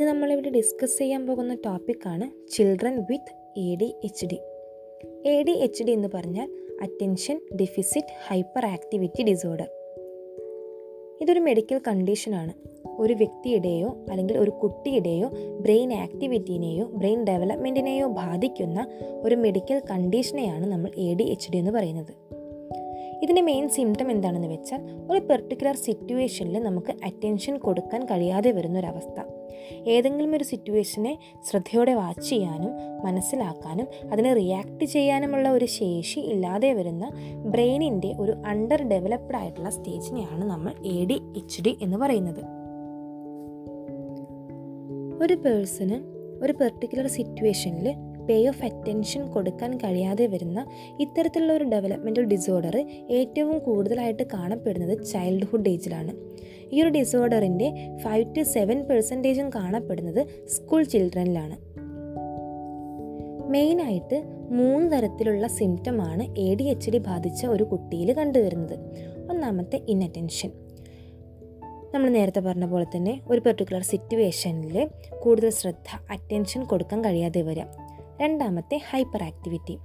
ഇന്ന് നമ്മളിവിടെ ഡിസ്കസ് ചെയ്യാൻ പോകുന്ന ടോപ്പിക്കാണ് children with A D H D A D H D എന്ന് പറഞ്ഞാൽ attention deficit hyper activity disorder ഇതൊരു മെഡിക്കൽ കണ്ടീഷനാണ് ഒരു വ്യക്തിയുടെയോ അല്ലെങ്കിൽ ഒരു കുട്ടിയുടെയോ ബ്രെയിൻ ആക്ടിവിറ്റീനെയോ ബ്രെയിൻ ഡെവലപ്മെന്റിനെയോ ബാധിക്കുന്ന ഒരു മെഡിക്കൽ കണ്ടീഷനെയാണ് നമ്മൾ എ ഡി എച്ച് ഡി എന്ന് പറയുന്നത്. ഇതിന്റെ മെയിൻ സിംറ്റം എന്താണെന്ന് വെച്ചാൽ ഒരു പെർട്ടിക്കുലർ സിറ്റുവേഷനിൽ നമുക്ക് അറ്റൻഷൻ കൊടുക്കാൻ കഴിയാതെ വരുന്നൊരവസ്ഥ ഏതെങ്കിലും ഒരു സിറ്റുവേഷനെ ശ്രദ്ധയോടെ വാച്ച് ചെയ്യാനും മനസ്സിലാക്കാനും അതിനെ റിയാക്ട് ചെയ്യാനുമുള്ള ഒരു ശേഷി ഇല്ലാതെ വരുന്ന ബ്രെയിനിന്റെ ഒരു അണ്ടർ ഡെവലപ്ഡ് ആയിട്ടുള്ള സ്റ്റേജിനെയാണ് നമ്മൾ എ ഡി എച്ച് ഡി എന്ന് പറയുന്നത്. ഒരു പേഴ്സണ് ഒരു പെർട്ടിക്കുലർ സിറ്റുവേഷനിൽ പേ ഓഫ് അറ്റൻഷൻ കൊടുക്കാൻ കഴിയാതെ വരുന്ന ഇത്തരത്തിലുള്ള ഒരു ഡെവലപ്മെന്റൽ ഡിസോർഡർ ഏറ്റവും കൂടുതലായിട്ട് കാണപ്പെടുന്നത് ചൈൽഡ്ഹുഡ് ഏജിലാണ് ഈ ഒരു ഡിസോർഡറിന്റെ ഫൈവ് ടു സെവൻ പെർസെന്റേജും കാണപ്പെടുന്നത് സ്കൂൾ ചിൽഡ്രനിലാണ് മെയിനായിട്ട് മൂന്ന് തരത്തിലുള്ള സിംറ്റമാണ് എ ഡി എച്ച് ഡി ബാധിച്ച ഒരു കുട്ടിയിൽ കണ്ടുവരുന്നത്. ഒന്നാമത്തെ ഇന്നറ്റൻഷൻ നമ്മൾ നേരത്തെ പറഞ്ഞ പോലെ തന്നെ ഒരു പെർട്ടിക്കുലർ സിറ്റുവേഷനിൽ കൂടുതൽ ശ്രദ്ധ അറ്റൻഷൻ കൊടുക്കാൻ കഴിയാതെ വരിക രണ്ടാമത്തെ ഹൈപ്പർ ആക്ടിവിറ്റി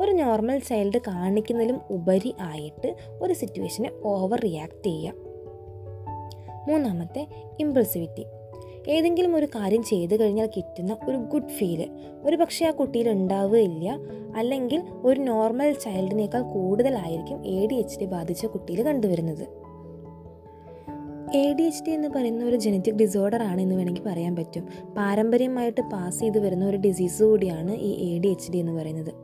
ഒരു നോർമൽ ചൈൽഡ് കാണിക്കുന്നതിലും ഉപരി ആയിട്ട് ഒരു സിറ്റുവേഷനെ ഓവർ റിയാക്ട് ചെയ്യുക. മൂന്നാമത്തെ ഇമ്പൾസിവിറ്റി ഏതെങ്കിലും ഒരു കാര്യം ചെയ്തു കഴിഞ്ഞാൽ കിട്ടുന്ന ഒരു ഗുഡ് ഫീൽ ഒരു പക്ഷേ ആ കുട്ടിയിൽ ഉണ്ടാവുകയില്ല. അല്ലെങ്കിൽ ഒരു നോർമൽ ചൈൽഡിനേക്കാൾ കൂടുതലായിരിക്കും എ ഡി എച്ച് ഡി ബാധിച്ച കുട്ടിയിൽ കണ്ടുവരുന്നത്. എ ഡി എച്ച് ഡി എന്ന് പറയുന്ന ഒരു ജനറ്റിക് ഡിസോർഡർ ആണ് എന്ന് വേണമെങ്കിൽ പറയാൻ പറ്റും. പാരമ്പര്യമായിട്ട് പാസ് ചെയ്ത് വരുന്ന ഒരു ഡിസീസ് കൂടിയാണ് ഈ എ ഡി എച്ച് ഡി എന്ന് പറയുന്നത്.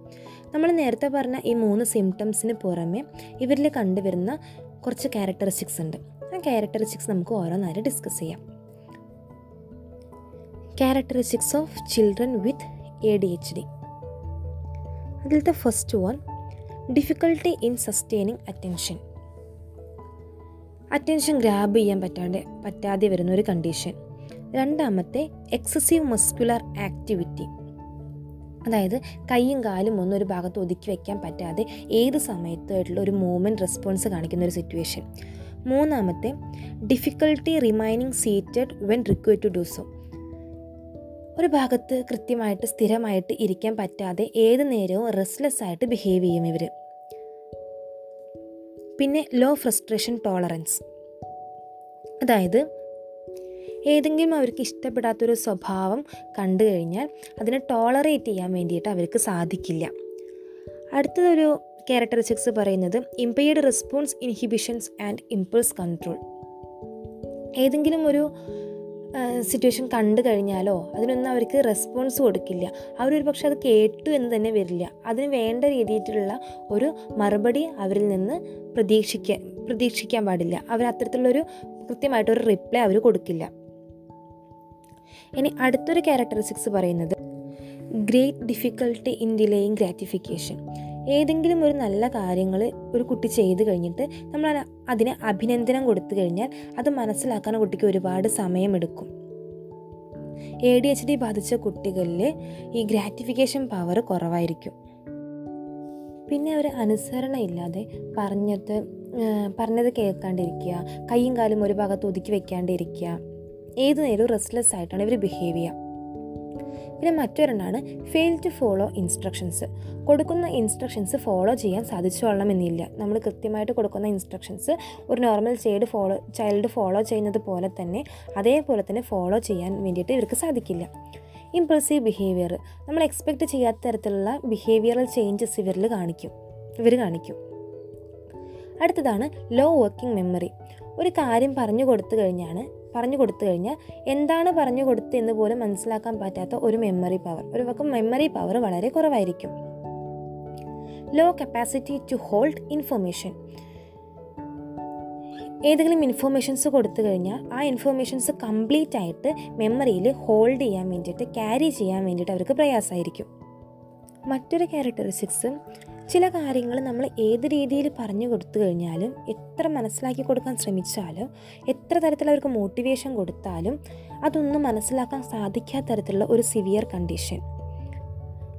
നമ്മൾ നേരത്തെ പറഞ്ഞ ഈ മൂന്ന് സിംറ്റംസിന് പുറമെ ഇവരിൽ കണ്ടുവരുന്ന കുറച്ച് ക്യാരക്ടറിസ്റ്റിക്സ് ഉണ്ട്. ക്യാരക്ടറിസ്റ്റിക്സ് നമുക്ക് ഓരോന്നായിട്ട് ഡിസ്കസ് ചെയ്യാം. Characteristics of children with A D H D അതിലത്തെ first one difficulty in sustaining attention attention grab ചെയ്യാൻ പറ്റാണ്ട് പറ്റാതെ വരുന്ന ഒരു കണ്ടീഷൻ രണ്ടാമത്തെ എക്സസീവ് മസ്കുലർ ആക്ടിവിറ്റി അതായത് കൈയും കാലും ഒന്നും ഒരു ഭാഗത്ത് ഒതുക്കി വയ്ക്കാൻ പറ്റാതെ ഏത് സമയത്തായിട്ടുള്ള ഒരു മൂവ്മെന്റ് റെസ്പോൺസ് കാണിക്കുന്ന ഒരു സിറ്റുവേഷൻ മൂന്നാമത്തെ difficulty remaining seated when require to do so ഒരു ഭാഗത്ത് കൃത്യമായിട്ട് സ്ഥിരമായിട്ട് ഇരിക്കാൻ പറ്റാതെ ഏത് നേരവും റെസ്റ്റ്ലെസ് ആയിട്ട് ബിഹേവ് ചെയ്യും ഇവർ പിന്നെ ലോ ഫ്രസ്ട്രേഷൻ ടോളറൻസ് അതായത് ഏതെങ്കിലും അവർക്ക് ഇഷ്ടപ്പെടാത്തൊരു സ്വഭാവം കണ്ടു കഴിഞ്ഞാൽ അതിനെ ടോളറേറ്റ് ചെയ്യാൻ വേണ്ടിയിട്ട് അവർക്ക് സാധിക്കില്ല. അടുത്തതൊരു ക്യാരക്ടറിസ്റ്റിക്സ് പറയുന്നത് impaired response inhibitions and impulse control ഏതെങ്കിലും ഒരു സിറ്റുവേഷൻ കണ്ടു കഴിഞ്ഞാലോ അതിനൊന്നും അവർക്ക് റെസ്പോൺസ് കൊടുക്കില്ല. അവരൊരു പക്ഷെ അത് കേട്ടു എന്ന് തന്നെ വരില്ല. അതിന് വേണ്ട രീതിയിലുള്ള ഒരു മറുപടി അവരിൽ നിന്ന് പ്രതീക്ഷിക്കാൻ പ്രതീക്ഷിക്കാൻ പാടില്ല. അവർ അത്തരത്തിലുള്ളൊരു കൃത്യമായിട്ടൊരു റിപ്ലൈ അവർ കൊടുക്കില്ല. ഇനി അടുത്തൊരു ക്യാരക്ടറിസ്റ്റിക്സ് പറയുന്നത് great difficulty in delaying gratification ഏതെങ്കിലും ഒരു നല്ല കാര്യങ്ങൾ ഒരു കുട്ടി ചെയ്ത് കഴിഞ്ഞിട്ട് നമ്മൾ അതിന് അഭിനന്ദനം കൊടുത്തു കഴിഞ്ഞാൽ അത് മനസ്സിലാക്കാൻ കുട്ടിക്ക് ഒരുപാട് സമയമെടുക്കും. എ ഡി എച്ച് ഡി ബാധിച്ച കുട്ടികളിൽ ഈ ഗ്രാറ്റിഫിക്കേഷൻ പവർ കുറവായിരിക്കും. പിന്നെ അവർ അനുസരണ ഇല്ലാതെ പറഞ്ഞത് പറഞ്ഞത് കേൾക്കാണ്ടിരിക്കുക കൈയും കാലും ഒരു ഭാഗത്ത് ഒതുക്കി വെക്കാണ്ടിരിക്കുക ഏത് നേരവും റെസ്റ്റ്ലെസ് ആയിട്ടാണ് ഇവർ ബിഹേവ് ചെയ്യുക. പിന്നെ മറ്റൊരെണ്ണമാണ് ഫെയിൽ ടു ഫോളോ ഇൻസ്ട്രക്ഷൻസ് കൊടുക്കുന്ന ഇൻസ്ട്രക്ഷൻസ് ഫോളോ ചെയ്യാൻ സാധിച്ചുകൊള്ളണമെന്നില്ല നമ്മൾ കൃത്യമായിട്ട് കൊടുക്കുന്ന ഇൻസ്ട്രക്ഷൻസ് ഒരു normal child follow child follow ചെയ്യുന്നത് പോലെ തന്നെ അതേപോലെ തന്നെ ഫോളോ ചെയ്യാൻ വേണ്ടിയിട്ട് ഇവർക്ക് സാധിക്കില്ല. ഇംപ്രസീവ് ബിഹേവിയർ നമ്മൾ എക്സ്പെക്റ്റ് ചെയ്യാത്ത തരത്തിലുള്ള ബിഹേവിയറൽ ചേഞ്ചസ് ഇവരിൽ കാണിക്കും. ഇവർ കാണിക്കും. അടുത്തതാണ് ലോ വർക്കിംഗ് മെമ്മറി ഒരു കാര്യം പറഞ്ഞു കൊടുത്തു കഴിഞ്ഞാണ് പറഞ്ഞു കൊടുത്തു കഴിഞ്ഞാൽ എന്താണ് പറഞ്ഞു കൊടുത്തതെന്ന് പോലും മനസ്സിലാക്കാൻ പറ്റാത്ത ഒരു മെമ്മറി പവർ ഒരു പക്കം മെമ്മറി പവർ വളരെ കുറവായിരിക്കും. Low capacity to hold information ഏതെങ്കിലും ഇൻഫോർമേഷൻസ് കൊടുത്തു കഴിഞ്ഞാൽ ആ ഇൻഫോർമേഷൻസ് കംപ്ലീറ്റ് ആയിട്ട് മെമ്മറിയിൽ ഹോൾഡ് ചെയ്യാൻ വേണ്ടിയിട്ട് ക്യാരി ചെയ്യാൻ വേണ്ടിയിട്ട് അവർക്ക് പ്രയാസമായിരിക്കും. മറ്റൊരു ക്യാരക്ടറിസ്റ്റിക്സ് ചില കാര്യങ്ങൾ നമ്മൾ ഏത് രീതിയിൽ പറഞ്ഞു കൊടുത്തു കഴിഞ്ഞാലും എത്ര മനസ്സിലാക്കി കൊടുക്കാൻ ശ്രമിച്ചാലും എത്ര തരത്തിൽ അവർക്ക് മോട്ടിവേഷൻ കൊടുത്താലും അതൊന്നും മനസ്സിലാക്കാൻ സാധിക്കാത്ത തരത്തിലുള്ള ഒരു severe condition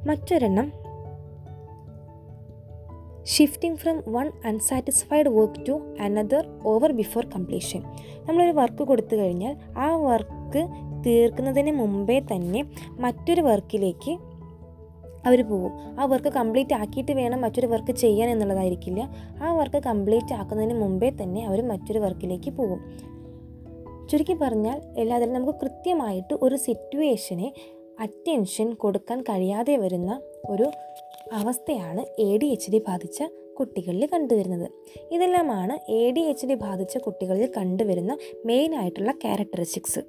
മറ്റൊരെണ്ണം shifting from one unsatisfied work to another over before completion നമ്മളൊരു വർക്ക് കൊടുത്തു കഴിഞ്ഞാൽ ആ വർക്ക് തീർക്കുന്നതിന് മുമ്പേ തന്നെ മറ്റൊരു വർക്കിലേക്ക് അവർ പോകും. ആ വർക്ക് കംപ്ലീറ്റ് ആക്കിയിട്ട് വേണം മറ്റൊരു വർക്ക് ചെയ്യാൻ എന്നുള്ളതായിരിക്കില്ല. ആ വർക്ക് കംപ്ലീറ്റ് ആക്കുന്നതിന് മുമ്പേ തന്നെ അവർ മറ്റൊരു വർക്കിലേക്ക് പോകും. ചുരുക്കി പറഞ്ഞാൽ എല്ലാത്തിലും നമുക്ക് കൃത്യമായിട്ട് ഒരു സിറ്റുവേഷനെ അറ്റൻഷൻ കൊടുക്കാൻ കഴിയാതെ വരുന്ന ഒരു അവസ്ഥയാണ് എ ഡി എച്ച് ഡി ബാധിച്ച കുട്ടികളിൽ കണ്ടുവരുന്നത്. ഇതെല്ലാമാണ് എ ഡി എച്ച് ഡി ബാധിച്ച കുട്ടികളിൽ കണ്ടുവരുന്ന മെയിനായിട്ടുള്ള ക്യാരക്ടറിസ്റ്റിക്സ്